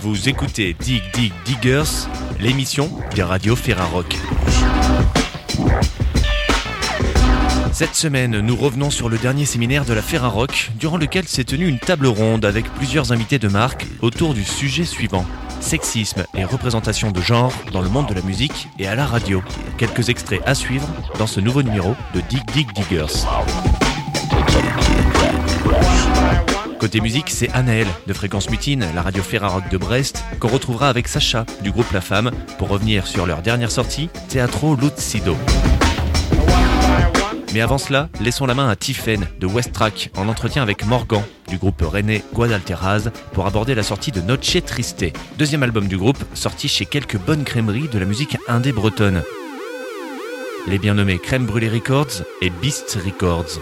Vous écoutez Dig Dig Diggers, l'émission des radios Ferrarock. Cette semaine, nous revenons sur le dernier séminaire de la Ferrarock, durant lequel s'est tenue une table ronde avec plusieurs invités de marque autour du sujet suivant sexisme et représentation de genre dans le monde de la musique et à la radio. Quelques extraits à suivre dans ce nouveau numéro de Dig Dig Diggers. Côté musique, c'est Anaël de Fréquence Mutine, la radio Ferrarock de Brest, qu'on retrouvera avec Sacha du groupe La Femme pour revenir sur leur dernière sortie, Teatro Lucido. Mais avant cela, laissons la main à Tiffen de West Track en entretien avec Morgan du groupe René Guadalteraz pour aborder la sortie de Noche Triste, deuxième album du groupe sorti chez quelques bonnes crèmeries de la musique indé bretonne. Les bien nommés Crème Brûlée Records et Beast Records.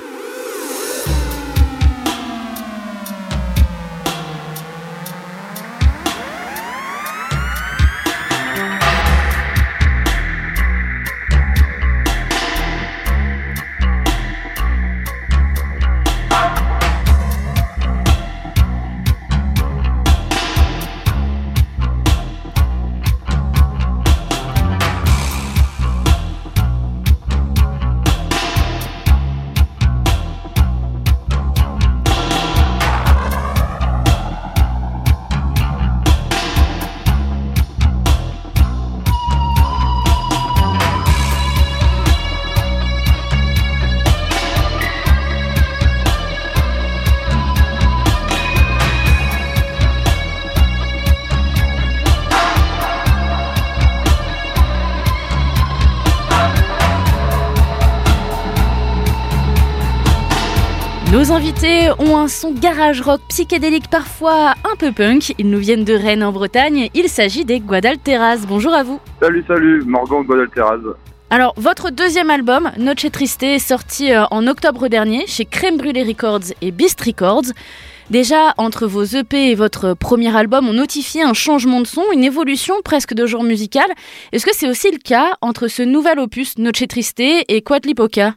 Nos invités ont un son garage rock psychédélique parfois un peu punk. Ils nous viennent de Rennes en Bretagne. Il s'agit des Guadalteras. Bonjour à vous. Salut, salut, Morgan Guadalteras. Alors, votre deuxième album, Noche Triste, est sorti euh, en octobre dernier chez Crème Brûlée Records et Beast Records. Déjà, entre vos EP et votre premier album, on notifiait un changement de son, une évolution presque de genre musical. Est-ce que c'est aussi le cas entre ce nouvel opus, Noche Triste, et Quatlipoca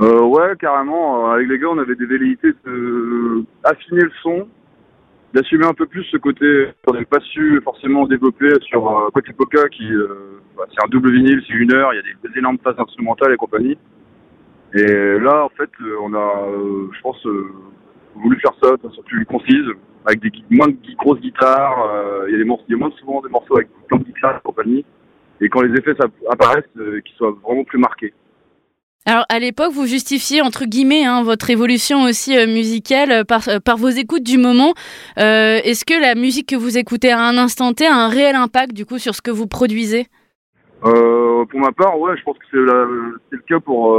euh, ouais, carrément. Euh, avec les gars, on avait des velléités de affiner le son, d'assumer un peu plus ce côté qu'on n'avait pas su forcément développer sur euh, Côté Poca, qui euh, bah, c'est un double vinyle, c'est une heure, il y a des, énormes phases instrumentales et compagnie. Et là, en fait, euh, on a, euh, je pense, voulu faire ça de façon plus concise, avec des moins de grosses guitares. Il y a des morceaux, il y a moins souvent des morceaux avec plein de guitares et compagnie. Et quand les effets apparaissent, qu'ils soient vraiment plus marqués. Alors, à l'époque, vous justifiez, entre guillemets, hein, votre évolution aussi euh, musicale euh, par, euh, par vos écoutes du moment. Est-ce que la musique que vous écoutez à un instant T a un réel impact, du coup, sur ce que vous produisez? Pour ma part, ouais, je pense que c'est le cas pour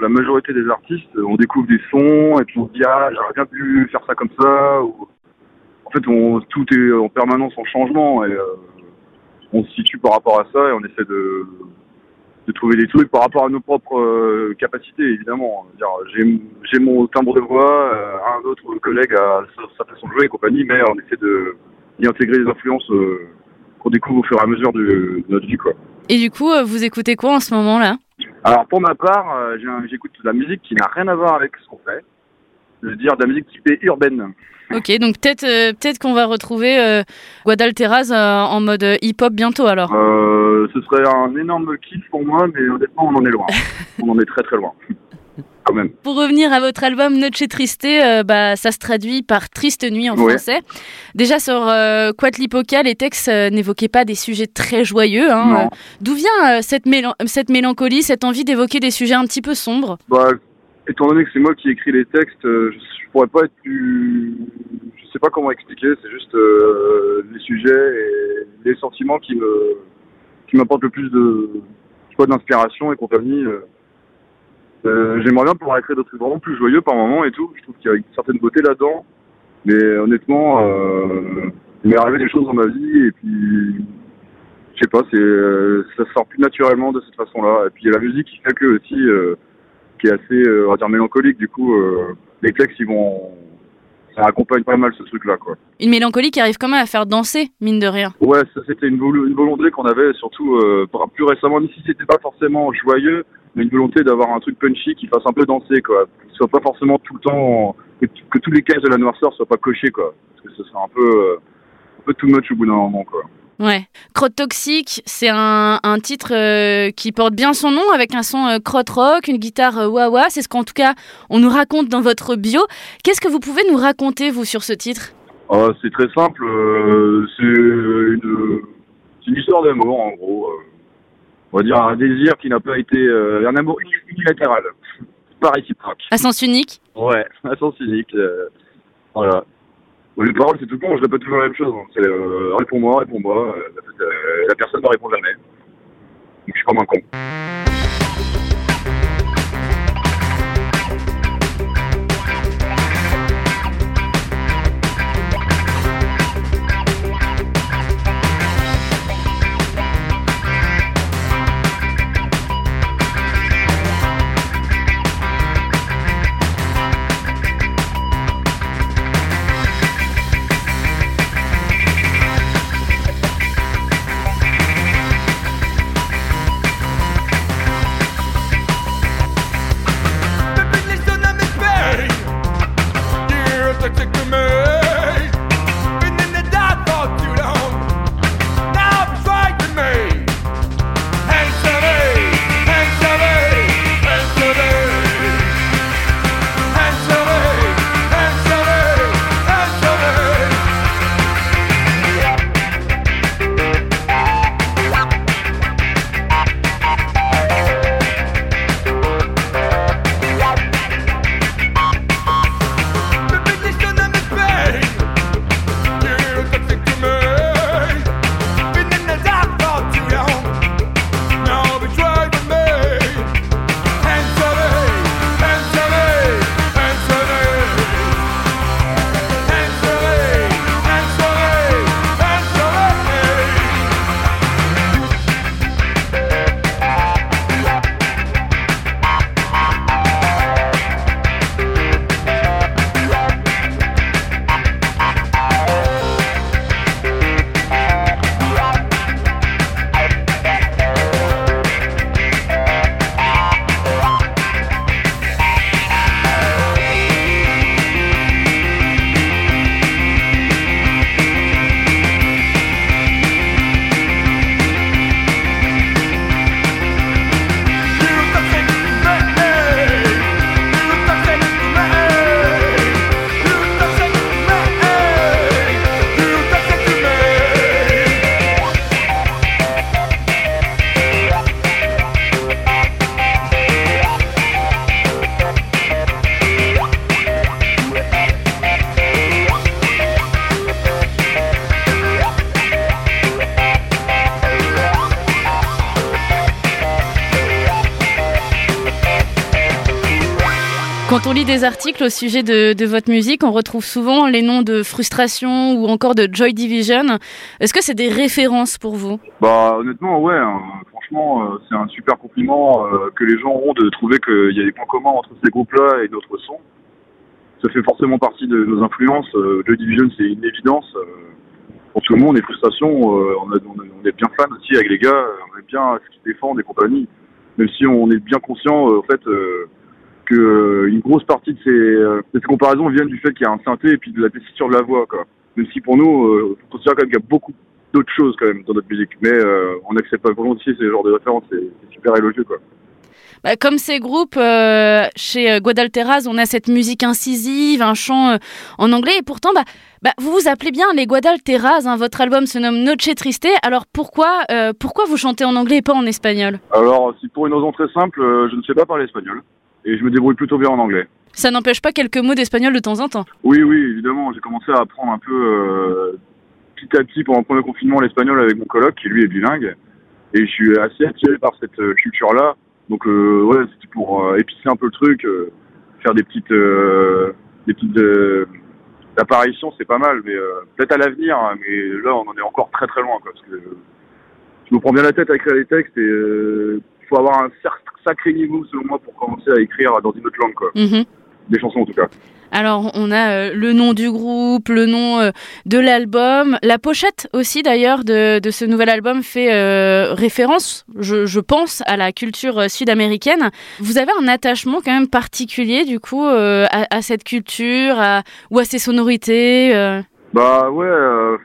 la majorité des artistes. On découvre des sons et puis on se dit ah j'aurais bien pu faire ça comme ça. En fait, tout est en permanence en changement et on se situe par rapport à ça et on essaie de, de trouver des trucs par rapport à nos propres euh, capacités évidemment. J'ai mon timbre de voix, euh, un autre collègue a sa, façon de jouer et compagnie, mais on essaie de d'y intégrer des influences euh, qu'on découvre au fur et à mesure du- de notre vie quoi. Et du coup, vous écoutez quoi en ce moment-là Alors pour ma part, j'écoute de la musique qui n'a rien à voir avec ce qu'on fait. Je veux dire de la musique typée urbaine. Ok, donc peut-être euh, peut-être qu'on va retrouver euh, Guadalteras euh, en mode hip-hop bientôt alors. Euh, ce serait un énorme kiff pour moi, mais honnêtement, on en est loin. on en est très très loin. Quand même. Pour revenir à votre album Noche Triste, bah, ça se traduit par Triste Nuit en Ouais. français. Déjà sur Quatlipoca, les textes n'évoquaient pas des sujets très joyeux. hein. D'où vient cette, mélan- cette mélancolie, cette envie d'évoquer des sujets un petit peu sombres? Bah, étant donné que c'est moi qui écris les textes, euh, je, je pourrais pas être plus. Je sais pas comment expliquer. C'est juste euh, les sujets et les sentiments qui me qui m'apportent le plus de pas, d'inspiration et compagnie. euh. Euh, J'aimerais bien pouvoir écrire des trucs vraiment plus joyeux par moment et tout. Je trouve qu'il y a une certaine beauté là-dedans. Mais honnêtement, euh, il m'est arrivé des choses dans ma vie et puis je sais pas, c'est euh, ça sort plus naturellement de cette façon-là. Et puis il y a la musique qui fait que aussi. euh, qui est assez, euh, on va dire, mélancolique. Du coup, euh, les textes, ils vont, ça accompagne pas mal ce truc-là, quoi. Une mélancolie qui arrive quand même à faire danser, mine de rien. Ouais, ça c'était une, volonté qu'on avait, surtout euh, plus récemment, même si c'était pas forcément joyeux, a une volonté d'avoir un truc punchy qui fasse un peu danser, quoi. Que soit pas forcément tout le temps, que, que tous les cases de la noirceur soient pas cochés, quoi. Parce que ce serait un peu, euh, un peu too much au bout d'un moment, quoi. Ouais. Crotte Toxique, c'est un, un titre euh, qui porte bien son nom avec un son euh, crotte rock, une guitare euh, wah-wah. C'est ce qu'en tout cas on nous raconte dans votre bio. Qu'est-ce que vous pouvez nous raconter, vous, sur ce titre? Ah, c'est très simple, euh, c'est une, c'est une histoire d'amour, en gros. euh. on va dire un désir qui n'a pas été, euh, un amour uni- unilatéral, pas réciproque. À sens unique? Ouais, à sens unique. euh, voilà. Bon, les paroles, c'est tout con, je répète toujours la même chose. C'est euh, réponds-moi, réponds-moi. euh, la, euh, la personne ne répond jamais. Donc je suis comme un con. Articles au sujet de, votre musique, on retrouve souvent les noms de Frustration ou encore de Joy Division. Est-ce que c'est des références pour vous? Bah honnêtement, ouais. hein, franchement, euh, c'est un super compliment euh, que les gens auront de trouver qu'il y a des points communs entre ces groupes-là et d'autres sons. Ça fait forcément partie de nos influences. Euh, Joy Division, c'est une évidence. pour tout le monde, et Frustration, on, a- on, est bien fan aussi avec les gars. On aime bien ce qu'ils défendent et compagnie. Même si on est bien conscient, en fait, que euh, une grosse partie de ces, euh, de ces comparaisons viennent du fait qu'il y a un synthé et puis de la tessiture de la voix, quoi. Même si pour nous, euh, on considère quand même qu'il y a beaucoup d'autres choses quand même dans notre musique, mais euh, on accepte pas volontiers ces genres de références, c'est super élogieux, quoi. Bah, Comme ces groupes, euh, chez Guadalteras, on a cette musique incisive, un chant euh, en anglais, et pourtant, bah, bah, vous vous appelez bien les Guadalteras, hein, votre album se nomme Noche Triste, alors pourquoi, euh, pourquoi vous chantez en anglais et pas en espagnol? Alors, c'est pour une raison très simple, je ne sais pas parler espagnol et je me débrouille plutôt bien en anglais. Ça n'empêche pas quelques mots d'espagnol de temps en temps. Oui, oui, évidemment, j'ai commencé à apprendre un peu euh, petit à petit pendant le premier confinement l'espagnol avec mon coloc qui lui est bilingue et je suis assez attiré par cette euh, culture-là. Donc euh, ouais, c'était pour euh, épicer un peu le truc, euh, faire des petites des petites apparitions, c'est pas mal, mais peut-être à l'avenir, hein, mais là on en est encore très très loin quoi, parce que je me prends bien la tête à écrire les textes et il faut avoir un cer- sacré niveau selon moi pour commencer à écrire dans une autre langue quoi. Mhm. des chansons en tout cas. Alors, on a euh, le nom du groupe, le nom euh, de l'album, la pochette aussi d'ailleurs de, ce nouvel album fait euh, référence, je, pense, à la culture sud-américaine. Vous avez un attachement quand même particulier du coup à, cette culture ou à ses sonorités Bah ouais,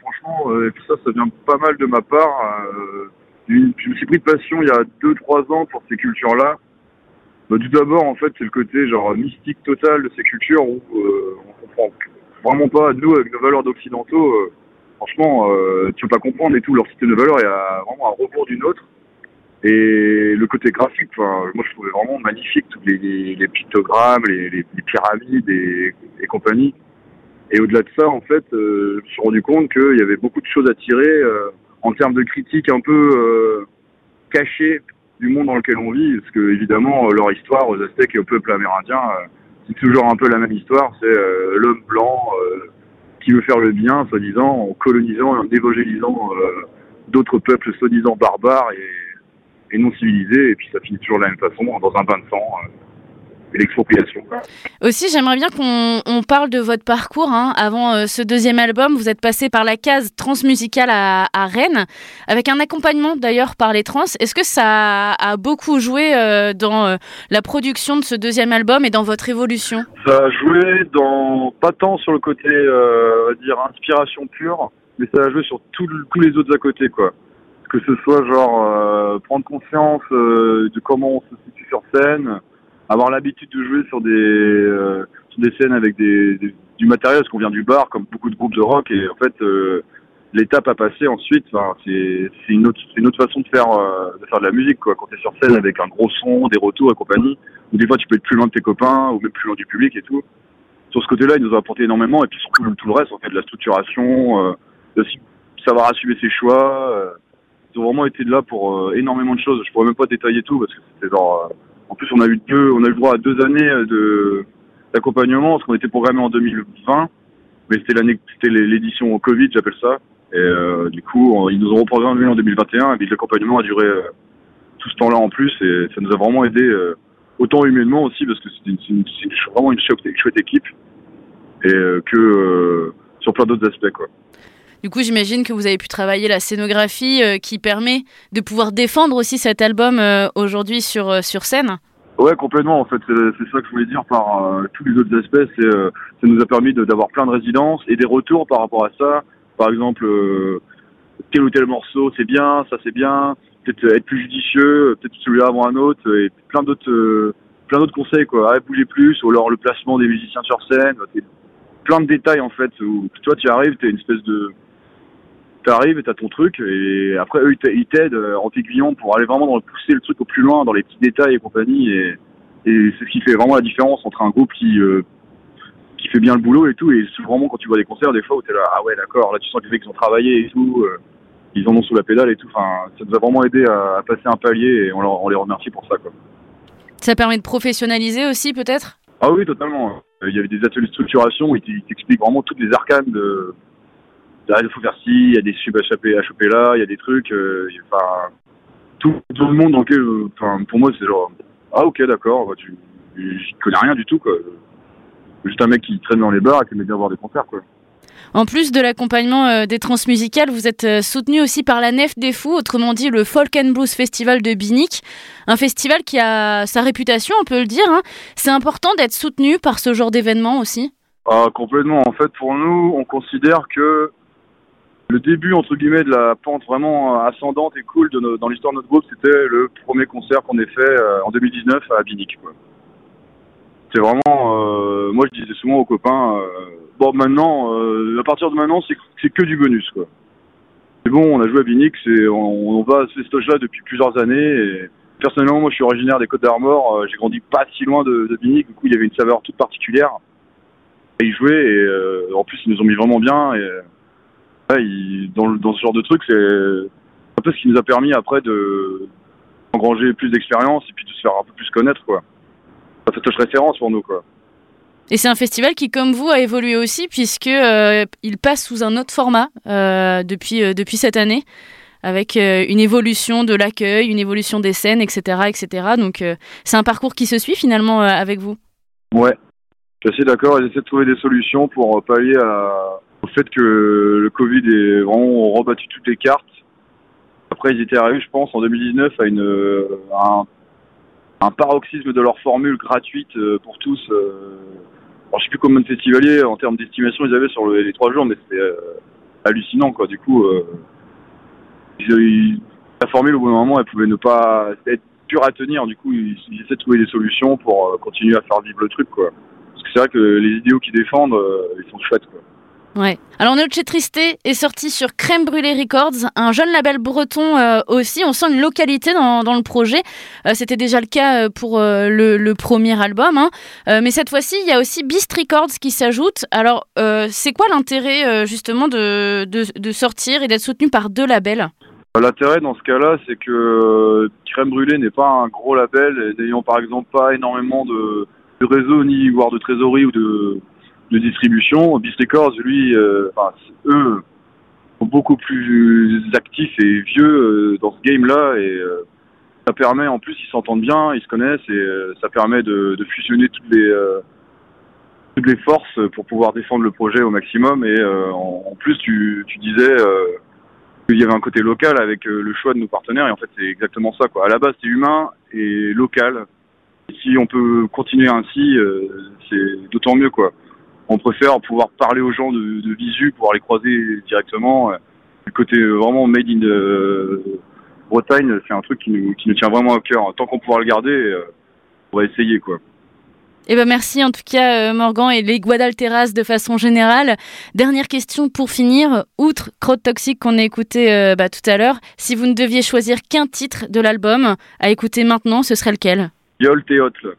franchement, ça, ça vient pas mal de ma part. Je me suis pris de passion il y a 2-3 ans pour ces cultures-là. Bah, tout d'abord, en fait, c'est le côté genre mystique total de ces cultures où euh, on comprend vraiment pas, nous, avec nos valeurs d'occidentaux, euh, franchement, euh, tu peux pas comprendre et tout. Leur système de valeurs est vraiment un rebours d'une autre. Et le côté graphique, moi je trouvais vraiment magnifique, tous les, pictogrammes, les, pyramides et, et, compagnie. Et au-delà de ça, en fait, je me suis rendu compte qu'il y avait beaucoup de choses à tirer en termes de critique un peu cachées du monde dans lequel on vit, parce que évidemment leur histoire aux Aztèques et au peuple amérindien, euh, c'est toujours un peu la même histoire, c'est euh, l'homme blanc euh, qui veut faire le bien, soi-disant, en colonisant et en évangélisant d'autres peuples soi-disant barbares et, et, non civilisés, et puis ça finit toujours de la même façon, dans un bain de sang l'expropriation. Aussi, j'aimerais bien qu'on parle de votre parcours. Hein. Avant euh, ce deuxième album, vous êtes passé par la case transmusicale à, à Rennes, avec un accompagnement d'ailleurs par les trans. Est-ce que ça a, beaucoup joué euh, dans euh, la production de ce deuxième album et dans votre évolution? Ça a joué dans, pas tant sur le côté, on va dire, inspiration pure, mais ça a joué sur tous les autres à côté, quoi. Que ce soit genre prendre conscience de comment on se situe sur scène, avoir l'habitude de jouer sur des, euh, sur des scènes avec des, du matériel, parce qu'on vient du bar, comme beaucoup de groupes de rock, et en fait, euh, l'étape à passer ensuite, c'est une autre, une autre façon de faire, euh, de faire de la musique, quoi. Quand t'es sur scène avec un gros son, des retours et compagnie, ou des fois tu peux être plus loin de tes copains, ou même plus loin du public et tout. Sur ce côté-là, il nous a apporté énormément, et puis surtout tout le reste, en fait, de la structuration, euh, de savoir assumer ses choix. ils ont vraiment été là pour énormément de choses. Je pourrais même pas détailler tout, parce que c'était genre en plus, on a eu deux, on a eu droit à deux années de d'accompagnement parce qu'on était programmé en 2020, mais c'était l'année, c'était l'édition Covid, j'appelle ça. Et euh, du coup, ils nous ont reprogrammé en 2021 et l'accompagnement a duré euh, tout ce temps-là en plus et ça nous a vraiment aidé euh, autant humainement aussi parce que c'était vraiment une chouette, chouette équipe et que sur plein d'autres aspects quoi. Du coup, j'imagine que vous avez pu travailler la scénographie euh, qui permet de pouvoir défendre aussi cet album euh, aujourd'hui sur, euh, sur scène. Ouais, complètement. En fait, c'est ça que je voulais dire par tous les autres aspects. C'est, ça nous a permis d'avoir plein de résidences et des retours par rapport à ça. Par exemple, tel ou tel morceau, c'est bien, ça c'est bien. Peut-être être plus judicieux, peut-être celui-là avant un autre, et plein d'autres, plein d'autres conseils quoi. Allez, bouger plus, ou alors le placement des musiciens sur scène. Plein de détails en fait. Où toi, tu arrives, t'es une espèce de t'arrives et t'as ton truc et après eux ils t'aident euh, en t'aiguillant pour aller vraiment dans le pousser le truc au plus loin dans les petits détails et compagnie et, et c'est ce qui fait vraiment la différence entre un groupe qui euh, qui fait bien le boulot et tout et vraiment quand tu vois des concerts des fois où t'es là ah ouais d'accord là tu sens que les mecs ils ont travaillé et tout euh, ils en ont sous la pédale et tout enfin ça nous a vraiment aidé à, passer un palier et on, leur, on les remercie pour ça quoi. Ça permet de professionnaliser aussi peut-être? Ah oui totalement il y avait des ateliers de structuration où ils t'expliquent vraiment toutes les arcanes de il faut faire ci, il y a des subs à choper, à choper là, il y a des trucs, euh, enfin, tout, tout, le monde lequel, enfin, pour moi, c'est genre, ah ok, d'accord, bah, tu, j'y connais rien du tout, quoi. Juste un mec qui traîne dans les bars et qui aime bien voir des concerts, quoi. En plus de l'accompagnement euh, des transmusicales, vous êtes euh, soutenu aussi par la Nef des Fous, autrement dit le Folk and Blues Festival de Binic, un festival qui a sa réputation, on peut le dire. Hein. C'est important d'être soutenu par ce genre d'événement aussi ah, Complètement. En fait, pour nous, on considère que le début entre guillemets de la pente vraiment ascendante et cool de dans l'histoire de notre groupe, c'était le premier concert qu'on ait fait euh, en 2019 à Binic. C'est vraiment, euh, moi je disais souvent aux copains, euh, bon maintenant, à partir de maintenant, c'est que du bonus quoi. C'est bon, on a joué à Binic, on, on, va à ces stages là depuis plusieurs années. Et personnellement, moi je suis originaire des Côtes d'Armor, j'ai grandi pas si loin de, de Binic, du coup il y avait une saveur toute particulière. Et ils jouaient et en plus ils nous ont mis vraiment bien et dans, dans, ce genre de truc, c'est un peu ce qui nous a permis après de engranger plus d'expérience et puis de se faire un peu plus connaître, quoi. Ça fait référence pour nous, quoi. Et c'est un festival qui, comme vous, a évolué aussi puisque euh, il passe sous un autre format euh, depuis euh, depuis cette année, avec une évolution de l'accueil, une évolution des scènes, etc., etc. Donc c'est un parcours qui se suit finalement avec vous. Ouais, Je suis assez d'accord, ils essaient de trouver des solutions pour pallier au fait que le Covid est vraiment rebattu toutes les cartes. Après, ils étaient arrivés, je pense, en 2019 à une, un, un paroxysme de leur formule gratuite pour tous. Alors, je sais plus combien de festivaliers en termes d'estimation ils avaient sur les trois jours, mais c'était euh, hallucinant quoi. Du coup, euh, la formule au bout d'un moment, elle pouvait ne pas être dure à tenir. Du coup, ils, essaient de trouver des solutions pour euh, continuer à faire vivre le truc quoi. Parce que c'est vrai que les idéaux qu'ils défendent, ils sont chouettes quoi. Ouais. Alors Noche Triste est sorti sur Crème Brûlée Records, un jeune label breton euh, aussi. On sent une localité dans, le projet. Euh, c'était déjà le cas euh, pour le, premier album. Hein. mais cette fois-ci, il y a aussi Beast Records qui s'ajoute. Alors, c'est quoi l'intérêt justement de, de, sortir et d'être soutenu par deux labels? L'intérêt dans ce cas-là, c'est que Crème Brûlée n'est pas un gros label, n'ayant par exemple pas énormément de, de réseau, ni voire de trésorerie ou de de distribution. Beast Records, lui, euh, eux, sont beaucoup plus actifs et vieux euh, dans ce game-là et euh, ça permet, en plus, ils s'entendent bien, ils se connaissent et ça permet de, fusionner toutes les toutes les forces pour pouvoir défendre le projet au maximum. Et en, plus, tu, disais qu'il y avait un côté local avec le choix de nos partenaires. Et en fait, c'est exactement ça. Quoi. À la base, c'est humain et local. Si on peut continuer ainsi, c'est d'autant mieux. quoi on préfère pouvoir parler aux gens de, de visu, pouvoir les croiser directement. Le côté euh, vraiment made in euh, Bretagne, c'est un truc qui nous, qui nous tient vraiment à cœur. Tant qu'on pourra le garder, euh, on va essayer quoi. Eh ben merci en tout cas Morgan et les Guadalteras de façon générale. Dernière question pour finir. Outre Crotte Toxique qu'on a écouté bah, tout à l'heure, si vous ne deviez choisir qu'un titre de l'album à écouter maintenant, ce serait lequel? Yol Théotle.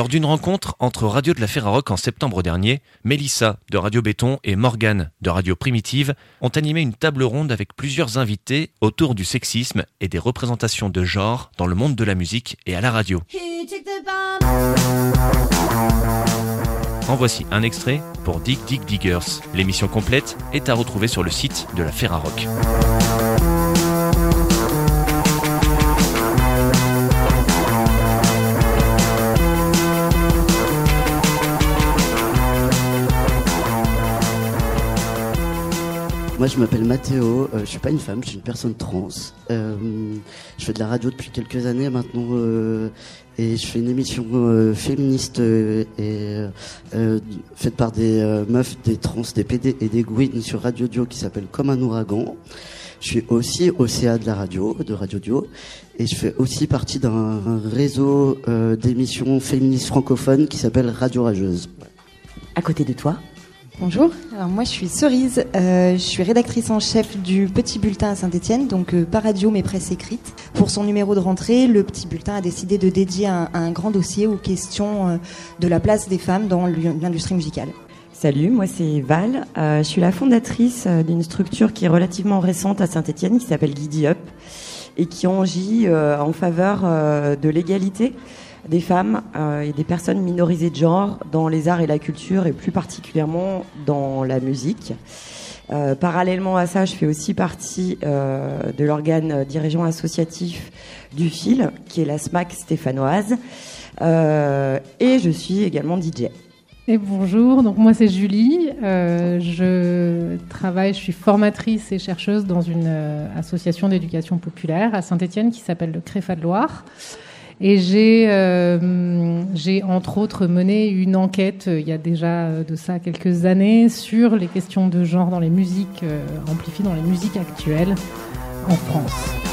Lors d'une rencontre entre Radio de la Ferrarock en septembre dernier, Mélissa de Radio Béton et Morgane de Radio Primitive ont animé une table ronde avec plusieurs invités autour du sexisme et des représentations de genre dans le monde de la musique et à la radio. En voici un extrait pour Dig Dig Diggers. L'émission complète est à retrouver sur le site de la Ferrarock. Moi, je m'appelle Mathéo. Euh, je suis pas une femme, je suis une personne trans. Euh, je fais de la radio depuis quelques années maintenant euh, et je fais une émission euh, féministe et faite par des meufs, des trans, des PD et des gouines sur Radio Dio qui s'appelle Comme un ouragan. Je suis aussi au CA de la radio, de Radio Dio, et je fais aussi partie d'un réseau d'émissions féministes francophones qui s'appelle Radio Rageuse. À côté de toi Bonjour, alors moi je suis Cerise, euh, je suis rédactrice en chef du Petit Bulletin à Saint-Etienne, donc euh, pas radio mais presse écrite. Pour son numéro de rentrée, le Petit Bulletin a décidé de dédier un, grand dossier aux questions euh, de la place des femmes dans l'industrie musicale. Salut, moi c'est Val, euh, je suis la fondatrice d'une structure qui est relativement récente à Saint-Etienne qui s'appelle Giddy Up et qui agit en faveur de l'égalité des femmes euh, et des personnes minorisées de genre dans les arts et la culture et plus particulièrement dans la musique. Euh, parallèlement à ça, je fais aussi partie euh, de l'organe dirigeant associatif du FIL, qui est la SMAC stéphanoise, et je suis également DJ. Et bonjour, donc moi c'est Julie, je travaille, je suis formatrice et chercheuse dans une association d'éducation populaire à Saint-Étienne qui s'appelle le CREFA de Loire. Et j'ai, euh, j'ai entre autres mené une enquête euh, il y a déjà euh, de ça quelques années sur les questions de genre dans les musiques amplifiées dans les musiques actuelles en France.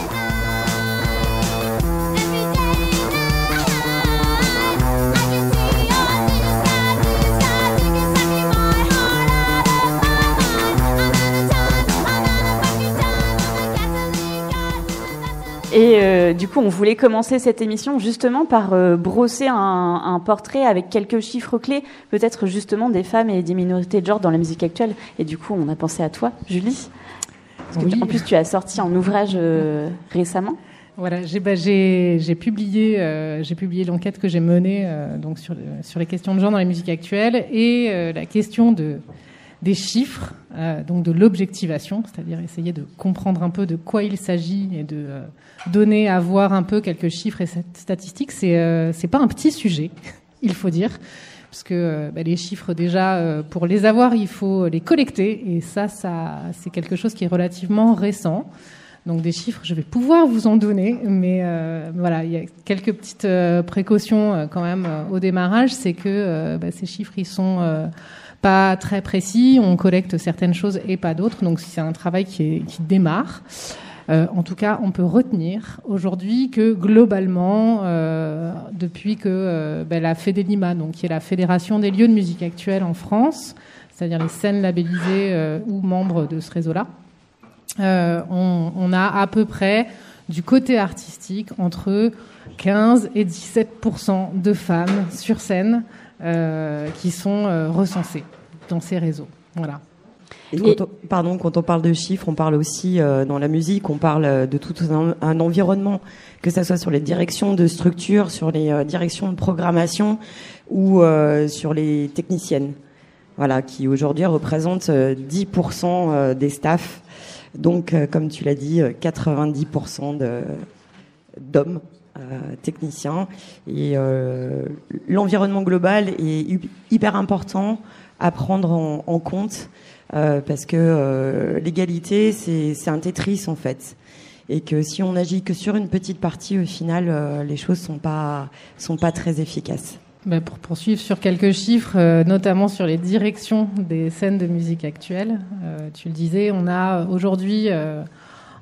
Et euh, du coup, on voulait commencer cette émission justement par euh, brosser un, un, portrait avec quelques chiffres clés, peut-être justement des femmes et des minorités de genre dans la musique actuelle. Et du coup, on a pensé à toi, Julie. Parce que en plus, tu as sorti un ouvrage euh, récemment. Voilà, j'ai bah, publié, euh, j'ai publié l'enquête que j'ai menée euh, donc sur, sur les questions de genre dans la musique actuelle et la question de des chiffres, euh, donc de l'objectivation, c'est-à-dire essayer de comprendre un peu de quoi il s'agit et de euh, donner à voir un peu quelques chiffres et statistiques. C'est euh, c'est pas un petit sujet, il faut dire, parce que bah, les chiffres déjà pour les avoir il faut les collecter et ça ça c'est quelque chose qui est relativement récent. Donc des chiffres, je vais pouvoir vous en donner, mais voilà, il y a quelques petites précautions quand même au démarrage, c'est que bah, ces chiffres ils sont pas très précis, on collecte certaines choses et pas d'autres, donc c'est un travail qui, démarre. Euh, en tout cas, on peut retenir aujourd'hui que globalement, euh, depuis que euh, ben, la FEDELIMA, donc qui est la Fédération des lieux de musique actuelle en France, c'est-à-dire les scènes labellisées ou membres de ce réseau-là, on, a à peu près du côté artistique entre 15 et 17% de femmes sur scène qui sont euh, recensés dans ces réseaux. Voilà. Et quand on, pardon, quand on parle de chiffres, on parle aussi euh, dans la musique, on parle euh, de tout un, un, environnement, que ce soit sur les directions de structure, sur les euh, directions de programmation ou euh, sur les techniciennes, voilà, qui aujourd'hui représentent 10% des staffs. Donc, comme tu l'as dit, 90% d'hommes euh, technicien. Et euh, l'environnement global est hyper important à prendre en, compte euh, parce que l'égalité, c'est un Tetris en fait. Et que si on agit que sur une petite partie, au final, les choses sont pas sont pas très efficaces. Ben pour poursuivre sur quelques chiffres, notamment sur les directions des scènes de musique actuelles, tu le disais, on a aujourd'hui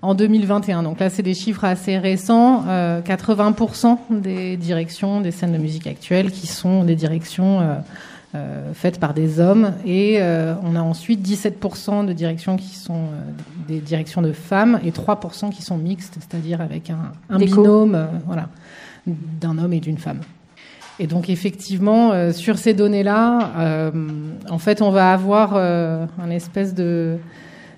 en 2021. Donc là, c'est des chiffres assez récents. Euh, 80% des directions des scènes de musique actuelles qui sont des directions euh, euh, faites par des hommes. Et euh, on a ensuite 17% de directions qui sont euh, des directions de femmes et 3% qui sont mixtes, c'est-à-dire avec un, un binôme voilà, d'un homme et d'une femme. Et donc effectivement, euh, sur ces données-là, euh, en fait, on va avoir euh, un espèce de,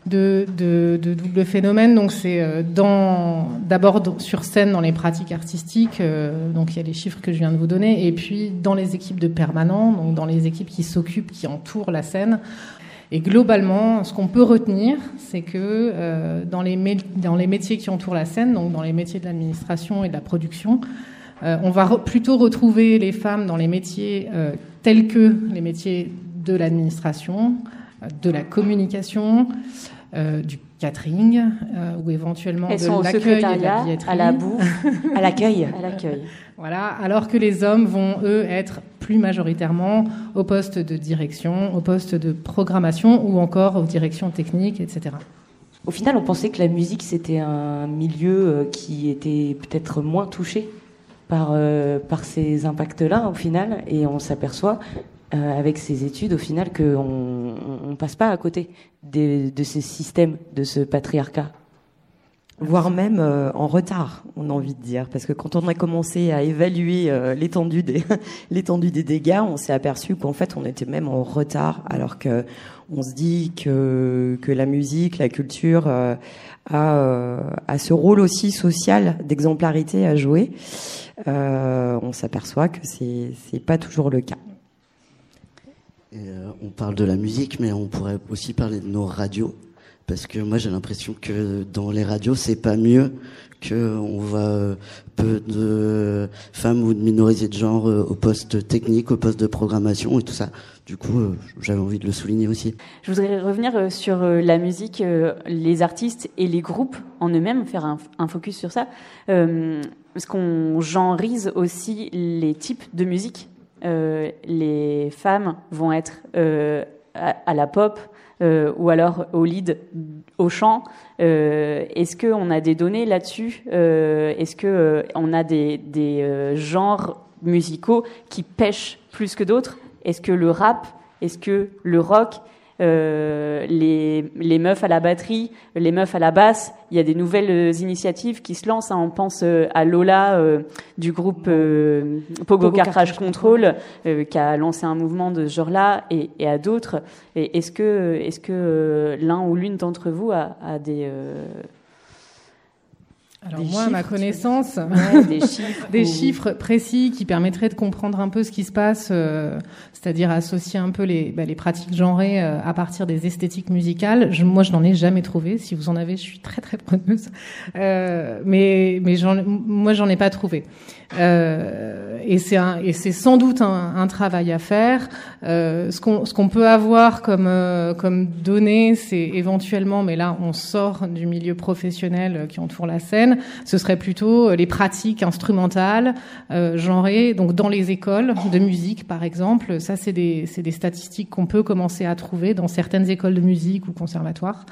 de, de, double phénomène. Donc c'est euh, d'abord sur scène dans les pratiques artistiques. euh, donc il y a les chiffres que je viens de vous donner, et puis dans les équipes de permanents, donc dans les équipes qui s'occupent, qui entourent la scène. Et globalement, ce qu'on peut retenir, c'est que euh, dans, les dans les métiers qui entourent la scène, donc dans les métiers de l'administration et de la production, on va plutôt retrouver les femmes dans les métiers tels que les métiers de l'administration, de la communication, euh, du catering euh, ou éventuellement Elles de l'accueil et de la secrétariat, billetterie. à la bouffe, À l'accueil. à l'accueil. Voilà, alors que les hommes vont, eux, être plus majoritairement au poste de direction, au poste de programmation ou encore aux directions techniques, etc. Au final, on pensait que la musique, c'était un milieu euh, qui était peut-être moins touché par, euh, par ces impacts-là, au final, et on s'aperçoit, euh, avec ces études, au final, qu'on on, passe pas à côté de ces systèmes, de ce patriarcat. voire même euh, en retard, on a envie de dire, parce que quand on a commencé à évaluer euh, l'étendue des l'étendue des dégâts, on s'est aperçu qu'en fait on était même en retard, alors que on se dit que que la musique, la culture euh, a euh, a ce rôle aussi social d'exemplarité à jouer. Euh, on s'aperçoit que c'est c'est pas toujours le cas. Euh, on parle de la musique, mais on pourrait aussi parler de nos radios. Parce que moi, j'ai l'impression que dans les radios, c'est pas mieux que on voit euh, peu de femmes ou de minorités de genre euh, au poste technique, au poste de programmation et tout ça. Du coup, j'avais envie de le souligner aussi. Je voudrais revenir sur la musique, les artistes et les groupes en eux-mêmes, faire un, focus sur ça. Parce qu'on genrise aussi les types de musique. Euh, les femmes vont être euh, à, la pop euh, ou alors au lead, au chant. Est-ce qu'on a des données là-dessus Est-ce que on a des, genres musicaux qui pêchent plus que d'autres? Est-ce que le rap? Est-ce que le rock? Euh, les, les meufs à la batterie, les meufs à la basse, il y a des nouvelles euh, initiatives qui se lancent. hein. On pense euh, à Lola euh, du groupe euh, Pogo, Pogo Car Crash Crash Control euh, qui a lancé un mouvement de ce genre-là et, et à d'autres. Est-ce que, est-ce que l'un ou l'une d'entre vous a, a des, euh, Alors Des moi, à ma connaissance, ouais, des chiffres des ou- chiffres précis qui permettraient de comprendre un peu ce qui se passe, euh, c'est-à-dire associer un peu les, bah, les pratiques genrées euh, à partir des esthétiques musicales. Je, moi, je n'en ai jamais trouvé. Si vous en avez, je suis très très preneuse. Euh, mais mais moi, j'en ai pas trouvé. Euh, et c'est et c'est sans doute un, un travail à faire. Euh, ce qu'on ce qu'on peut avoir comme comme données, c'est éventuellement, mais là, on sort du milieu professionnel qui entoure la scène. Ce serait plutôt les pratiques instrumentales, euh, genrées, donc dans les écoles de musique, par exemple. Ça, c'est des des statistiques qu'on peut commencer à trouver dans certaines écoles de musique ou conservatoires.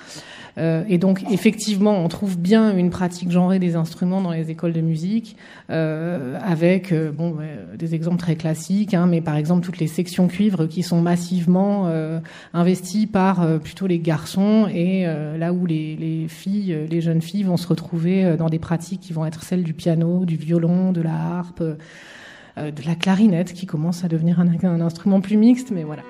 Euh, et donc, effectivement, on trouve bien une pratique genrée des instruments dans les écoles de musique, euh, avec euh, bon, ouais, des exemples très classiques, hein, mais par exemple toutes les sections cuivre qui sont massivement euh, investies par euh, plutôt les garçons, et euh, là où les, les filles, euh, les jeunes filles vont se retrouver euh, dans des pratiques qui vont être celles du piano, du violon, de la harpe, euh, de la clarinette, qui commence à devenir un, un instrument plus mixte, mais voilà.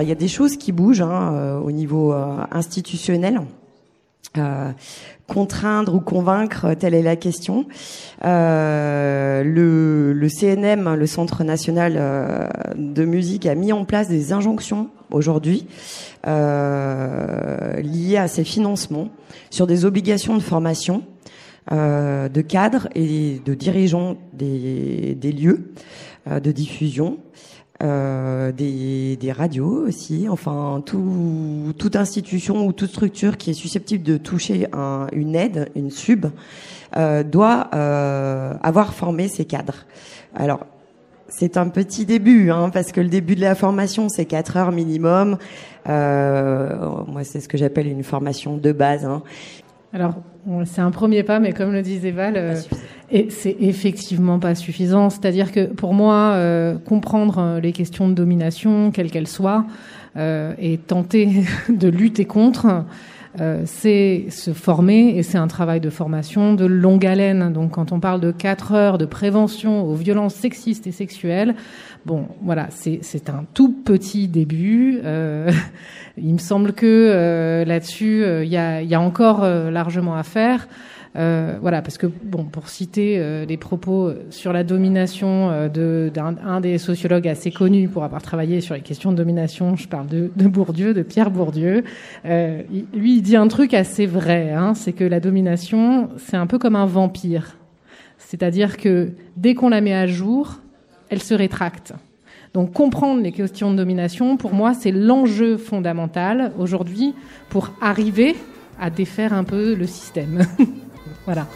Il y a des choses qui bougent hein, au niveau institutionnel. Euh, contraindre ou convaincre, telle est la question. Euh, le, CNM, le Centre national euh, de musique, a mis en place des injonctions aujourd'hui euh, liées à ces financements sur des obligations de formation euh, de cadres et de dirigeants des lieux de diffusion euh, des, des, radios aussi, enfin tout, toute institution ou toute structure qui est susceptible de toucher un, une aide, une sub, euh, doit euh, avoir formé ses cadres. Alors c'est un petit début, hein, parce que le début de la formation c'est quatre heures minimum. Euh, moi c'est ce que j'appelle une formation de base. Hein. Alors c'est un premier pas, mais comme le disait Val, euh, et c'est effectivement pas suffisant. C'est-à-dire que pour moi, euh, comprendre euh, les questions de domination, quelles qu'elles soient, et tenter de lutter contre, c'est se former et c'est un travail de formation de longue haleine. Donc quand on parle de quatre heures de prévention aux violences sexistes et sexuelles, bon, voilà, c'est un tout petit début. il me semble que là-dessus, il y a, y, a, encore largement à faire. Euh, voilà, parce que bon, pour citer euh, les propos sur la domination euh, d'un des sociologues assez connus pour avoir travaillé sur les questions de domination, je parle de, de Bourdieu, de Pierre Bourdieu. Euh, lui, il dit un truc assez vrai, hein, c'est que la domination, c'est un peu comme un vampire, c'est-à-dire que dès qu'on la met à jour, elle se rétracte. Donc comprendre les questions de domination, pour moi, c'est l'enjeu fondamental aujourd'hui pour arriver à défaire un peu le système. Voilà.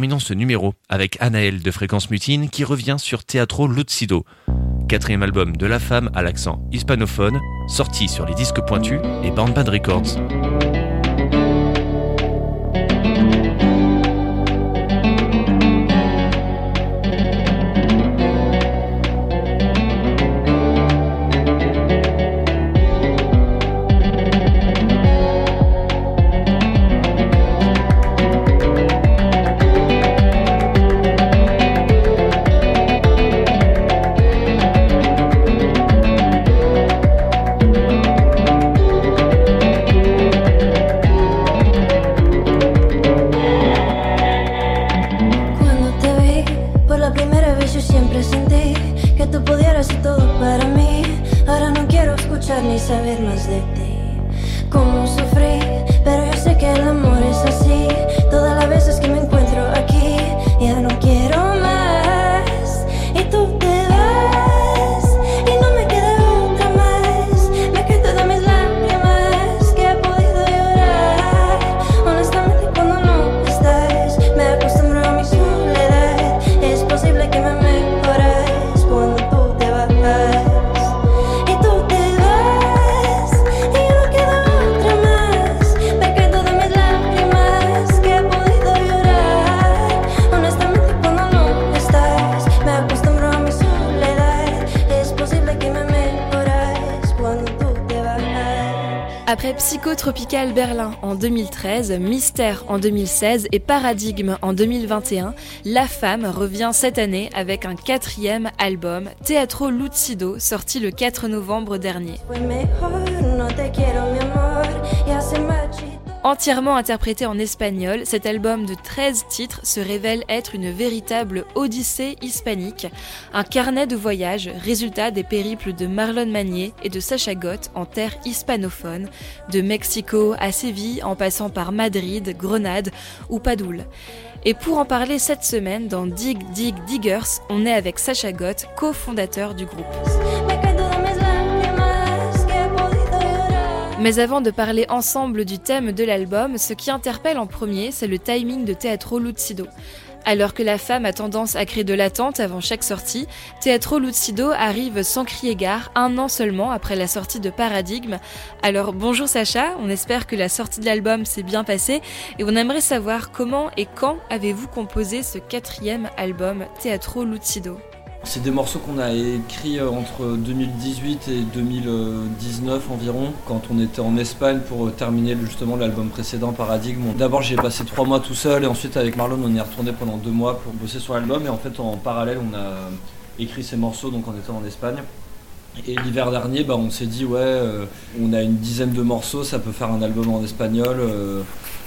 Terminons ce numéro avec Anaël de Fréquence Mutine qui revient sur Teatro Lucido, quatrième album de la femme à l'accent hispanophone, sorti sur les disques pointus et Band Band Records. Berlin en 2013, Mystère en 2016 et Paradigme en 2021, La Femme revient cette année avec un quatrième album, Teatro Lucido, sorti le 4 novembre dernier. Entièrement interprété en espagnol, cet album de 13 titres se révèle être une véritable odyssée hispanique, un carnet de voyage, résultat des périples de Marlon Magnier et de Sacha Gott en terre hispanophone, de Mexico à Séville en passant par Madrid, Grenade ou Padoue. Et pour en parler cette semaine dans Dig Dig Diggers, on est avec Sacha Gott, cofondateur du groupe. Mais avant de parler ensemble du thème de l'album, ce qui interpelle en premier, c'est le timing de Teatro Lucido. Alors que la femme a tendance à créer de l'attente avant chaque sortie, Teatro Lucido arrive sans crier gare un an seulement après la sortie de Paradigme. Alors bonjour Sacha, on espère que la sortie de l'album s'est bien passée et on aimerait savoir comment et quand avez-vous composé ce quatrième album Teatro Lucido? C'est des morceaux qu'on a écrits euh, entre 2018 et 2019 environ, quand on était en Espagne pour euh, terminer justement l'album précédent Paradigme. D'abord j'ai passé trois mois tout seul et ensuite avec Marlon on y est retourné pendant deux mois pour bosser sur l'album et en fait en parallèle on a écrit ces morceaux donc en étant en Espagne. Et l'hiver dernier, bah, on s'est dit, ouais, euh, on a une dizaine de morceaux, ça peut faire un album en espagnol. euh,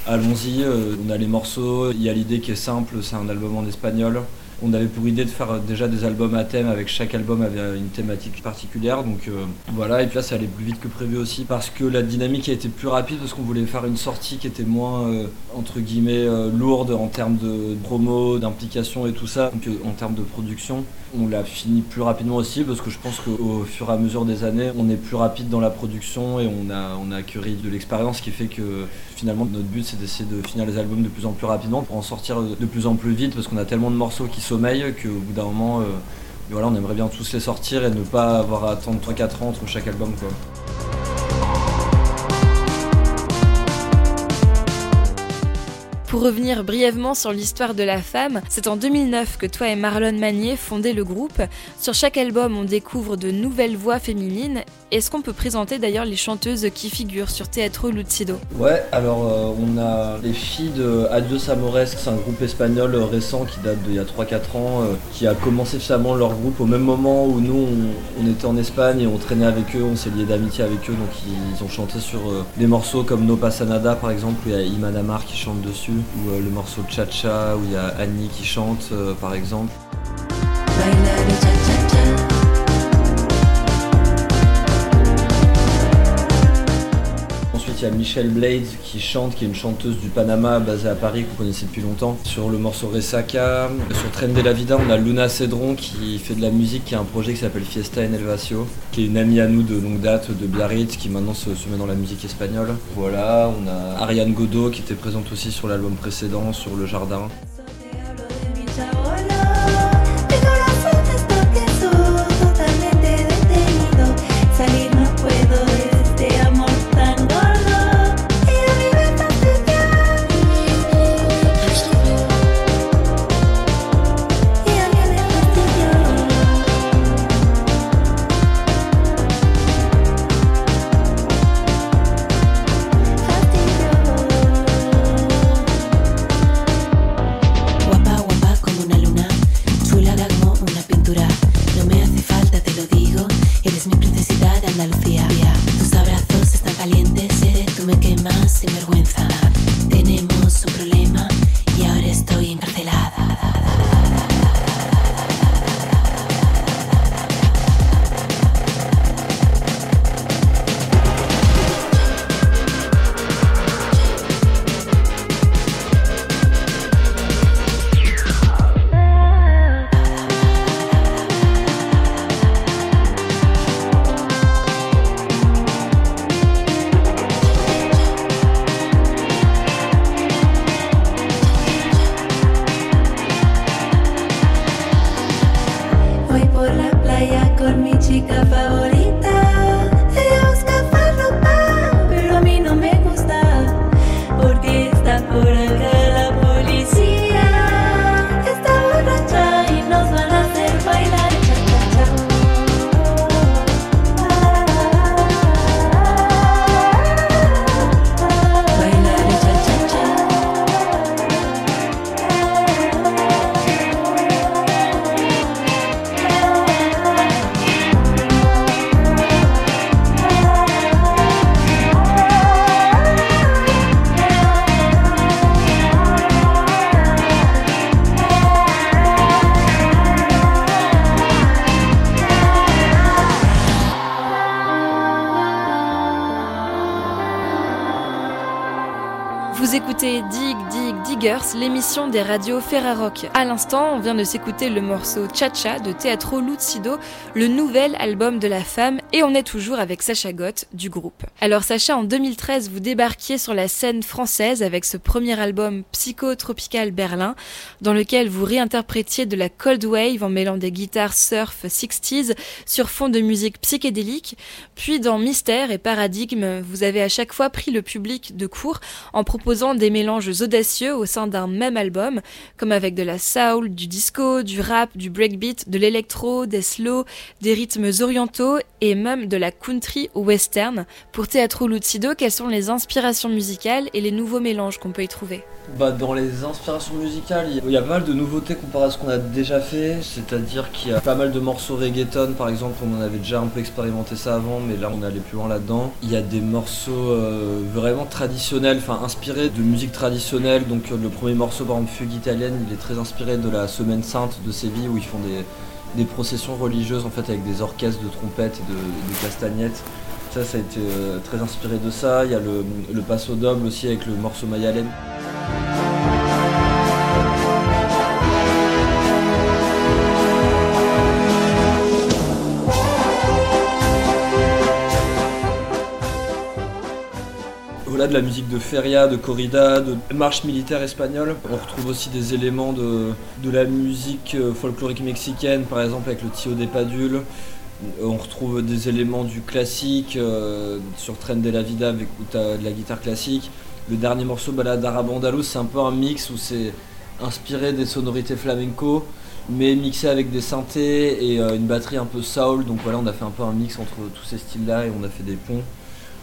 Allons-y, euh, on a les morceaux, il y a l'idée qui est simple, c'est un album en espagnol. On avait pour idée de faire euh, déjà des albums à thème avec chaque album avait une thématique particulière. Donc euh, voilà, et puis là ça allait plus vite que prévu aussi parce que la dynamique a été plus rapide parce qu'on voulait faire une sortie qui était moins euh, entre guillemets lourde en termes de promo, d'implication et tout ça. En termes de production, on l'a fini plus rapidement aussi parce que je pense qu'au fur et à mesure des années, on est plus rapide dans la production et on a, acquis de l'expérience qui fait que finalement notre but c'est d'essayer de finir les albums de plus en plus rapidement pour en sortir de plus en plus vite parce qu'on a tellement de morceaux qui sommeillent qu'au bout d'un moment, euh, voilà, on aimerait bien tous les sortir et ne pas avoir à attendre 3-4 ans entre chaque album. Pour revenir brièvement sur l'histoire de la femme, c'est en 2009 que toi et Marlon Magnier fondez le groupe. Sur chaque album, on découvre de nouvelles voix féminines. Est-ce qu'on peut présenter d'ailleurs les chanteuses qui figurent sur Teatro Lucido? Ouais, alors euh, on a les filles de Adios Amores, c'est un groupe espagnol euh, récent qui date d'il y a 3-4 ans, euh, qui a commencé finalement leur groupe au même moment où nous on, était en Espagne et on traînait avec eux, on s'est lié d'amitié avec eux, donc ils, ont chanté sur des morceaux comme No Pasa Nada par exemple, où il y a Iman Amar qui chante dessus, ou euh, le morceau Cha Cha, où il y a Annie qui chante euh, par exemple. Il y a Michelle Blades qui chante, qui est une chanteuse du Panama basée à Paris qu'on connaissait depuis longtemps. Sur le morceau Resaca, sur Tren de la Vida, on a Luna Cedron qui fait de la musique, qui a un projet qui s'appelle Fiesta en Elvasio, qui est une amie à nous de longue date de Biarritz, qui maintenant se, se met dans la musique espagnole. Voilà, on a Ariane Godot qui était présente aussi sur l'album précédent, sur Le Jardin. L'émission des radios Ferrarock. À l'instant, on vient de s'écouter le morceau Cha-Cha de Teatro Lucido, le nouvel album de la femme, et on est toujours avec Sacha Gott du groupe. Alors Sacha, en 2013, vous débarquiez sur la scène française avec ce premier album Psychotropical Berlin, dans lequel vous réinterprétiez de la cold wave en mêlant des guitares surf 60s sur fond de musique psychédélique. Puis dans Mystère et Paradigme, vous avez à chaque fois pris le public de court en proposant des mélanges audacieux au sein d'un même album, comme avec de la soul, du disco, du rap, du breakbeat, de l'électro, des slow, des rythmes orientaux et même de la country ou western. Pour Teatro Lucido, quelles sont les inspirations musicales et les nouveaux mélanges qu'on peut y trouver? Bah, Dans les inspirations musicales, il y a pas mal de nouveautés comparé à ce qu'on a déjà fait, c'est-à-dire qu'il y a pas mal de morceaux reggaeton par exemple, on avait déjà un peu expérimenté ça avant, mais là on est allé plus loin là-dedans. Il y a des morceaux euh, vraiment traditionnels, enfin inspirés de musique traditionnelle. Donc euh, le premier morceau, par exemple, Fugue italienne, il est très inspiré de la Semaine Sainte de Séville où ils font des, processions religieuses en fait avec des orchestres de trompettes et de, castagnettes. Ça, ça a été euh, très inspiré de ça. Il y a le, le passo double aussi avec le morceau De la musique de feria, de corrida, de marche militaire espagnole. On retrouve aussi des éléments de, de la musique euh, folklorique mexicaine, par exemple avec le tio des padules. Euh, on retrouve des éléments du classique euh, sur Tren de la Vida avec de la guitare classique. Le dernier morceau, Balade Arabandalous, c'est un peu un mix où c'est inspiré des sonorités flamenco, mais mixé avec des synthés et une batterie un peu soul. Donc voilà, on a fait un peu un mix entre tous ces styles-là et on a fait des ponts.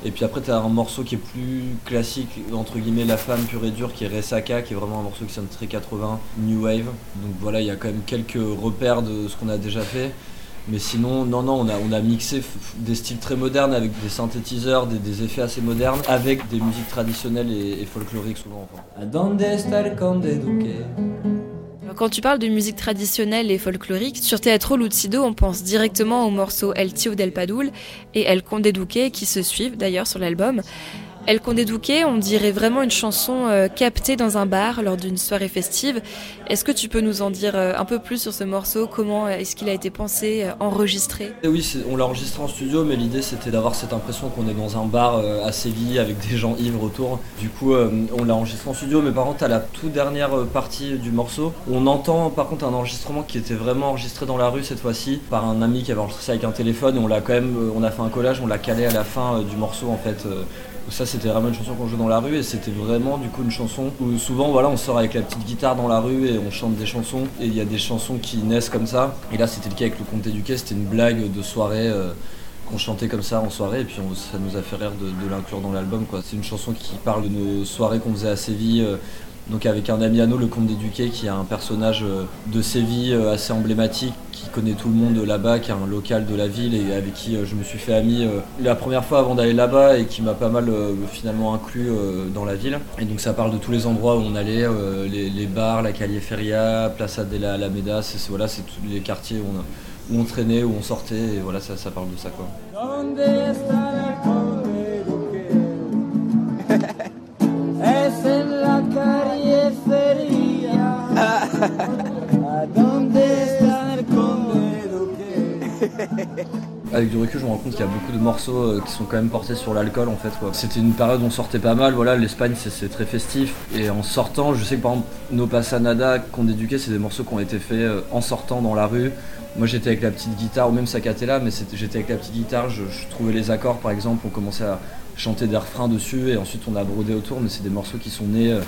Et puis après, tu un morceau qui est plus classique, entre guillemets, La femme pure et dure, qui est Resaka, qui est vraiment un morceau qui sonne très 80, New Wave. Donc voilà, il y a quand même quelques repères de ce qu'on a déjà fait. Mais sinon, non, non, on a, mixé des styles très modernes avec des synthétiseurs, des, effets assez modernes, avec des musiques traditionnelles et, folkloriques souvent. Quand tu parles de musique traditionnelle et folklorique, sur Teatro Lucido, on pense directement aux morceaux El Tio del Padul et El Conde Duque qui se suivent d'ailleurs sur l'album. El Conde Duque, on dirait vraiment une chanson euh, captée dans un bar lors d'une soirée festive. Est-ce que tu peux nous en dire euh, un peu plus sur ce morceau? Comment est-ce qu'il a été pensé, euh, enregistré? Eh Oui, on l'a enregistré en studio, mais l'idée c'était d'avoir cette impression qu'on est dans un bar à Séville avec des gens ivres autour. Du coup, on l'a enregistré en studio, mais par contre, à la toute dernière partie du morceau, on entend par contre un enregistrement qui était vraiment enregistré dans la rue cette fois-ci par un ami qui avait enregistré avec un téléphone on l'a quand même, on a fait un collage, on l'a calé à la fin du morceau en fait c'était vraiment une chanson qu'on joue dans la rue et c'était vraiment du coup une chanson où souvent voilà, on sort avec la petite guitare dans la rue et on chante des chansons et il y a des chansons qui naissent comme ça. Et là, c'était le cas avec le Comte Duquet, c'était une blague de soirée. Euh, qu'on chantait comme ça en soirée et puis ça nous a fait rire de, l'inclure dans l'album C'est une chanson qui parle de nos soirées qu'on faisait à Séville euh, donc avec un ami à nous, le comte d'Éduquet, qui est un personnage euh, de Séville assez emblématique, qui connaît tout le monde là-bas, qui est un local de la ville et avec qui euh, je me suis fait ami euh, la première fois avant d'aller là-bas et qui m'a pas mal euh, finalement inclus dans la ville. Et donc ça parle de tous les endroits où on allait, les, bars, la Calle Feria, Plaza de la Alameda, c'est voilà, tous les quartiers où on, traînait, où on sortait, et voilà, ça, ça parle de ça quoi. Avec du recul, je me rends compte qu'il y a beaucoup de morceaux euh, qui sont quand même portés sur l'alcool en fait. C'était une période où on sortait pas mal, voilà, l'Espagne c'est très festif. Et en sortant, je sais que par exemple, nos Passanada qu'on éduquait, c'est des morceaux qui ont été faits euh, en sortant dans la rue. Moi j'étais avec la petite guitare, ou même Sacatella, mais j'étais avec la petite guitare, je, trouvais les accords par exemple, on commençait à chanter des refrains dessus et ensuite on a brodé autour, mais c'est des morceaux qui sont nés euh,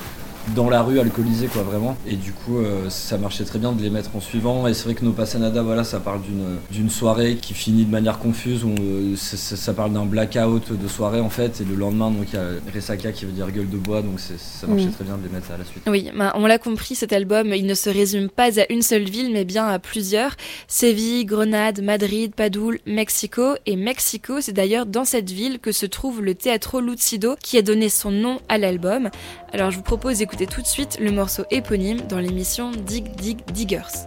dans la rue alcoolisée quoi vraiment. Et du coup euh, ça marchait très bien de les mettre en suivant. Et c'est vrai que nos Passanada voilà ça parle d'une d'une soirée qui finit de manière confuse où euh, ça, parle d'un blackout de soirée en fait. Et le lendemain donc il y a Resaka qui veut dire gueule de bois donc ça marchait mm. très bien de les mettre à la suite. Oui bah, on l'a compris cet album il ne se résume pas à une seule ville mais bien à plusieurs. Séville Grenade Madrid Padoue Mexico. Et Mexico c'est d'ailleurs dans cette ville que se trouve le Teatro Lucido qui a donné son nom à l'album. Alors je vous propose d'écouter écouter tout de suite le morceau éponyme dans l'émission Dig Dig Diggers.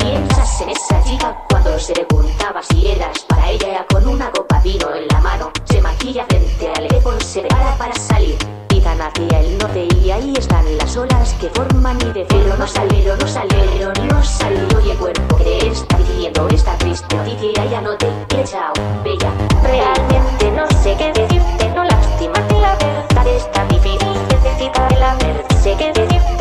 en esa chica cuando se le preguntaba si eras para ella con una copa vino en la mano. Se maquilla frente al teléfono se prepara para salir. Y tan hacia el norte y ahí están las olas que forman y de cero no salieron no salieron no salió y el cuerpo que está diciendo esta triste noticia ya no te he echado bella realmente no sé qué decir está difícil, necesito el hacer. Sé que te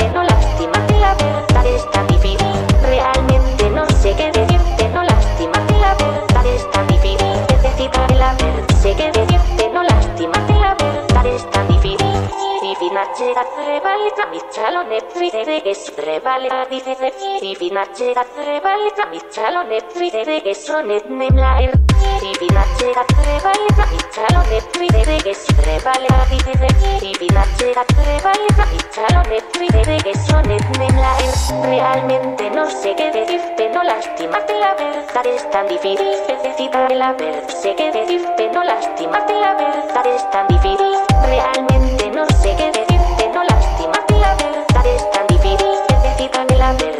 finanziera prevalita mi cialonetri deveges prevalita difezeci di finanziera prevalita mi cialonetri deveges onet nem la er di finanziera prevalita mi cialonetri deveges prevalita difezeci di finanziera prevalita mi cialonetri deveges onet nem la er realmente no sé qué decir, decirte no lastimarte la verdad es tan difícil de decirte la verdad. Sé qué decir, decirte no lastimarte la verdad es tan difícil realmente love it, and be baby, if it's.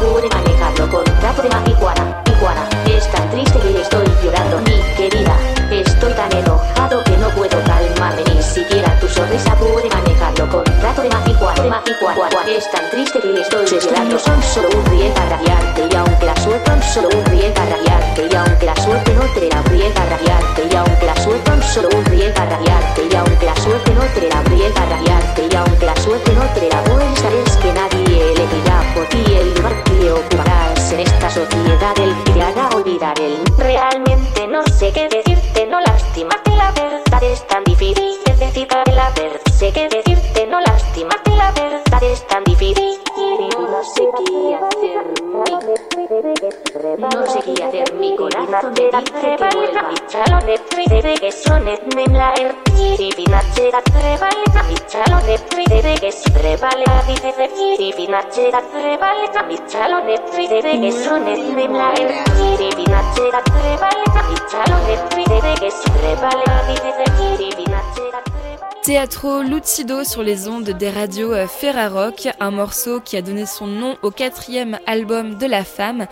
Puede manejarlo. Marihuana, iguana. Es tan triste que estoy llorando. Mi querida, estoy tan enojado que no puedo calmarme ni siquiera tu sonrisa puede manejarlo. Contrato de marihuana, de marihuana. Es tan triste que estoy llorando. Son solo un ríe para radiarte y aunque la suerte son solo un ríe para radiarte y aunque la suerte no te la ríe para radiarte y aunque la suerte son solo un ríe para radiarte y aunque la suerte no te la ríe para radiarte y aunque la suerte no te la pues sé qué decirte, no lastimarte, la verdad es tan difícil. No sé qué hacer, mi... No sé qué hacer, mi corazón te dice que vuelva. Mi chalone, de que sonet, la er, da trebaleta. Mi chalone, de que se trebaleta, dice de da trebaleta. Mi chalone, de que la er, da trebaleta. Mi chalone, de que dice de Teatro Lucido sur les ondes des radios euh, Ferrarock, un morceau qui a donné son nom au quatrième album de la femme.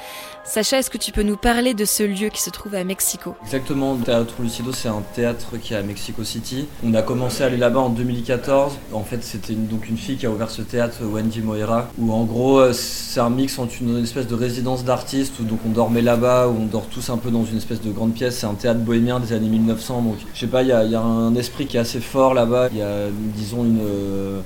Sacha, est-ce que tu peux nous parler de ce lieu qui se trouve à Mexico? Exactement, Teatro Lucido, c'est un théâtre qui est à Mexico City. On a commencé à aller là-bas en 2014. En fait, c'était une, donc une fille qui a ouvert ce théâtre, Wendy Moira, où en gros, euh, c'est un mix entre une, espèce de résidence d'artistes, où donc on dormait là-bas, où on dort tous un peu dans une espèce de grande pièce. C'est un théâtre bohémien des années 1900, donc je sais pas, il y a, il y a un esprit qui est assez fort là-bas. Il y a, disons, une. euh,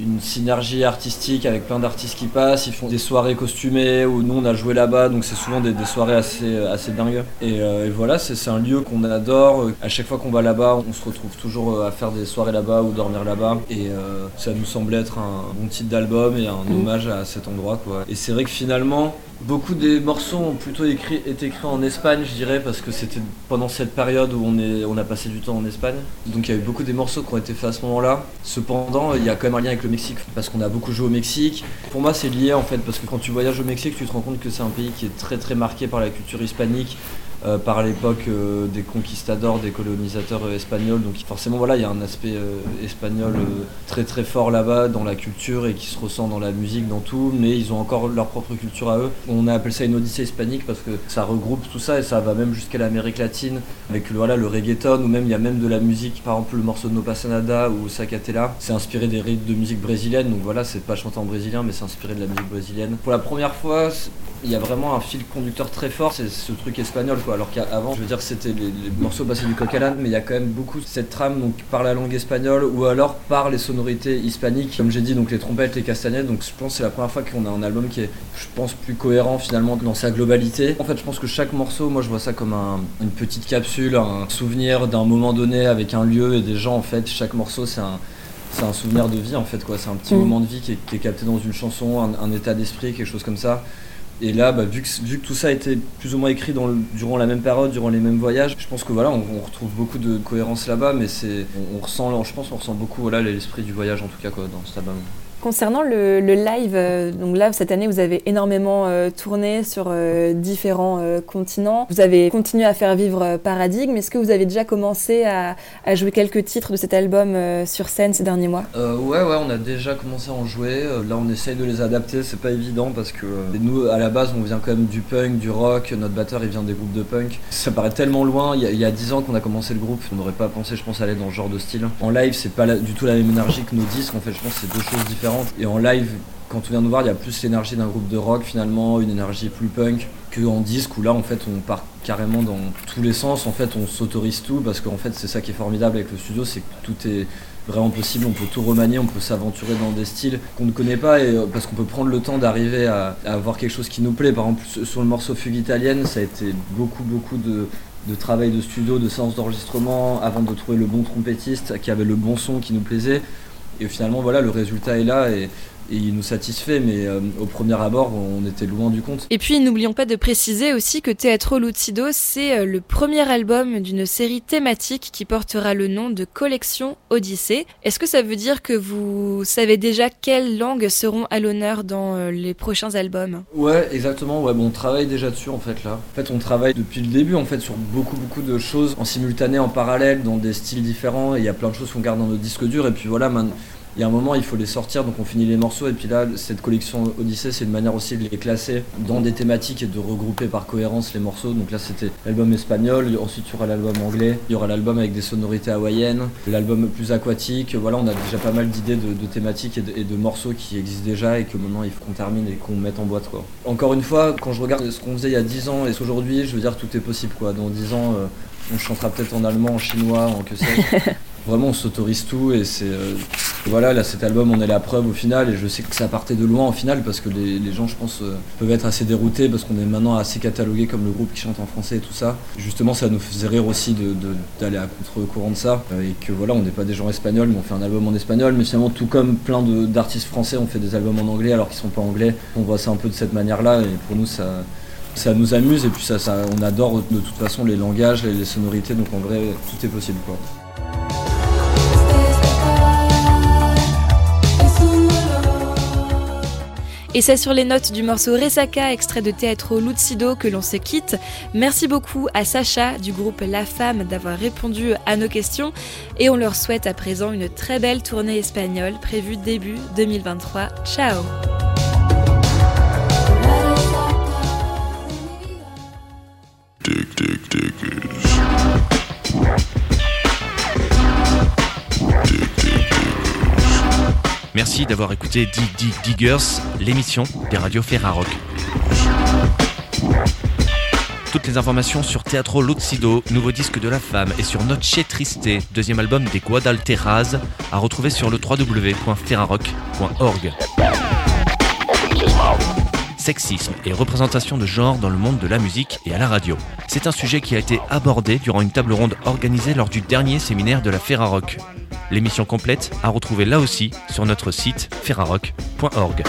une synergie artistique avec plein d'artistes qui passent, ils font des soirées costumées où nous on a joué là-bas donc c'est souvent des, des soirées assez, assez dingues. Et, euh, et voilà c'est un lieu qu'on adore, à chaque fois qu'on va là-bas on se retrouve toujours euh, à faire des soirées là-bas ou dormir là-bas. Et euh, ça nous semblait être un bon titre d'album et un hommage à cet endroit quoi. Et c'est vrai que finalement Beaucoup des morceaux ont plutôt été écrits en Espagne, je dirais, parce que c'était pendant cette période où on, on a passé du temps en Espagne. Donc il y a eu beaucoup des morceaux qui ont été faits à ce moment-là. Cependant, il y a quand même un lien avec le Mexique, parce qu'on a beaucoup joué au Mexique. Pour moi, c'est lié en fait, parce que quand tu voyages au Mexique, tu te rends compte que c'est un pays qui est très très marqué par la culture hispanique. Euh, par l'époque euh, des conquistadors, des colonisateurs euh, espagnols. Donc forcément, voilà, il y a un aspect espagnol très très fort là-bas dans la culture et qui se ressent dans la musique, dans tout. Mais ils ont encore leur propre culture à eux. On a appelé ça une odyssée hispanique parce que ça regroupe tout ça et ça va même jusqu'à l'Amérique latine avec voilà, le reggaeton ou même il y a même de la musique. Par exemple, le morceau de No Pasa Nada ou Sacatela, c'est inspiré des rythmes de musique brésilienne. Donc voilà, c'est pas chanté en brésilien, mais c'est inspiré de la musique brésilienne. Pour la première fois, il y a vraiment un fil conducteur très fort, c'est ce truc espagnol quoi. Alors qu'avant, je veux dire, c'était les, les morceaux passaient du coq à l'âne, mais il y a quand même beaucoup cette trame donc par la langue espagnole ou alors par les sonorités hispaniques, comme j'ai dit, donc les trompettes, les castagnettes. Donc je pense que c'est la première fois qu'on a un album qui est, je pense, plus cohérent finalement dans sa globalité. En fait, je pense que chaque morceau, moi je vois ça comme un- une petite capsule, un souvenir d'un moment donné avec un lieu et des gens. En fait, chaque morceau, c'est un c'est un souvenir de vie en fait quoi c'est un petit Mm. moment de vie qui est, qui est capté dans une chanson un, un état d'esprit quelque chose comme ça et là bah, vu, que, tout ça a été plus ou moins écrit durant la même période durant les mêmes voyages je pense que voilà on, retrouve beaucoup de cohérence là-bas mais c'est on, on ressent je pense on ressent beaucoup voilà l'esprit du voyage en tout cas quoi dans cet album Concernant le, live, euh, donc là cette année vous avez énormément euh, tourné sur euh, différents continents. Vous avez continué à faire vivre Paradigme. Est-ce que vous avez déjà commencé à, jouer quelques titres de cet album sur scène ces derniers mois? Ouais, ouais, on a déjà commencé à en jouer. Là, on essaye de les adapter. C'est pas évident parce que nous, à la base, on vient quand même du punk, du rock. Notre batteur, il vient des groupes de punk. Ça paraît tellement loin. Il y a, 10 ans qu'on a commencé le groupe. On n'aurait pas pensé, je pense, aller dans ce genre de style. En live, c'est pas du tout la même énergie que nos disques. En fait, je pense que c'est deux choses différentes. Et en live, quand on vient nous voir, il y a plus l'énergie d'un groupe de rock finalement, une énergie plus punk que en disque où là, en fait, on part carrément dans tous les sens. En fait, on s'autorise tout parce qu'en fait, c'est ça qui est formidable avec le studio, c'est que tout est vraiment possible, on peut tout remanier, on peut s'aventurer dans des styles qu'on ne connaît pas et euh, parce qu'on peut prendre le temps d'arriver à, avoir quelque chose qui nous plaît. Par exemple, sur- sur le morceau Fugue italienne, ça a été beaucoup beaucoup de, de travail de studio, de séances d'enregistrement avant de trouver le bon trompettiste qui avait le bon son qui nous plaisait. Et finalement, voilà, le résultat est là et, et il nous satisfait, mais euh, au premier abord, on était loin du compte. Et puis n'oublions pas de préciser aussi que Teatro Lucido, c'est euh, le premier album d'une série thématique qui portera le nom de Collection Odyssée. Est-ce que ça veut dire que vous savez déjà quelles langues seront à l'honneur dans euh, les prochains albums? Ouais, exactement. Ouais, bon, on travaille déjà dessus en fait là. En fait, on travaille depuis le début en fait sur beaucoup beaucoup de choses en simultané, en parallèle, dans des styles différents. Et il y a plein de choses qu'on garde dans nos disques durs. Et puis voilà, man- il y a un moment, il faut les sortir, donc on finit les morceaux. Et puis là, cette collection Odyssée, c'est une manière aussi de les classer dans des thématiques et de regrouper par cohérence les morceaux. Donc là, c'était l'album espagnol. Ensuite, il y aura l'album anglais. Il y aura l'album avec des sonorités hawaïennes. L'album plus aquatique. Voilà, on a déjà pas mal d'idées de, de thématiques et de, et de morceaux qui existent déjà et que maintenant il faut qu'on termine et qu'on mette en boîte. Quoi. Encore une fois, quand je regarde ce qu'on faisait il y a 10 ans et ce qu'aujourd'hui, je veux dire, tout est possible. Quoi. Dans 10 ans, euh, on chantera peut-être en allemand, en chinois, en que sais-je. Vraiment, on s'autorise tout et c'est. euh, voilà, là, cet album, on est la preuve au final et je sais que ça partait de loin au final parce que les, gens, je pense, euh, peuvent être assez déroutés parce qu'on est maintenant assez catalogué comme le groupe qui chante en français et tout ça. Justement, ça nous faisait rire aussi d'aller à contre-courant de ça euh, et que voilà, on n'est pas des gens espagnols, mais on fait un album en espagnol, mais finalement, tout comme plein d'artistes français, on fait des albums en anglais alors qu'ils sont pas anglais. On voit ça un peu de cette manière-là et pour nous, ça. Nous amuse et puis ça, ça, on adore de toute façon les langages et les sonorités, donc en vrai, tout est possible quoi. Et c'est sur les notes du morceau Resaka, extrait de Teatro Lucido, que l'on se quitte. Merci beaucoup à Sacha du groupe La Femme d'avoir répondu à nos questions et on leur souhaite à présent une très belle tournée espagnole prévue début 2023. Ciao Merci d'avoir écouté Dig Dig Diggers, l'émission des radios Ferrarock. Toutes les informations sur Teatro Lucido, nouveau disque de la femme, et sur Noche Triste, deuxième album des Guadalteras, à retrouver sur le www.ferrarock.org. Sexisme et représentation de genre dans le monde de la musique et à la radio. C'est un sujet qui a été abordé durant une table ronde organisée lors du dernier séminaire de la Ferrarock. L'émission complète à retrouver là aussi sur notre site ferrarock.org.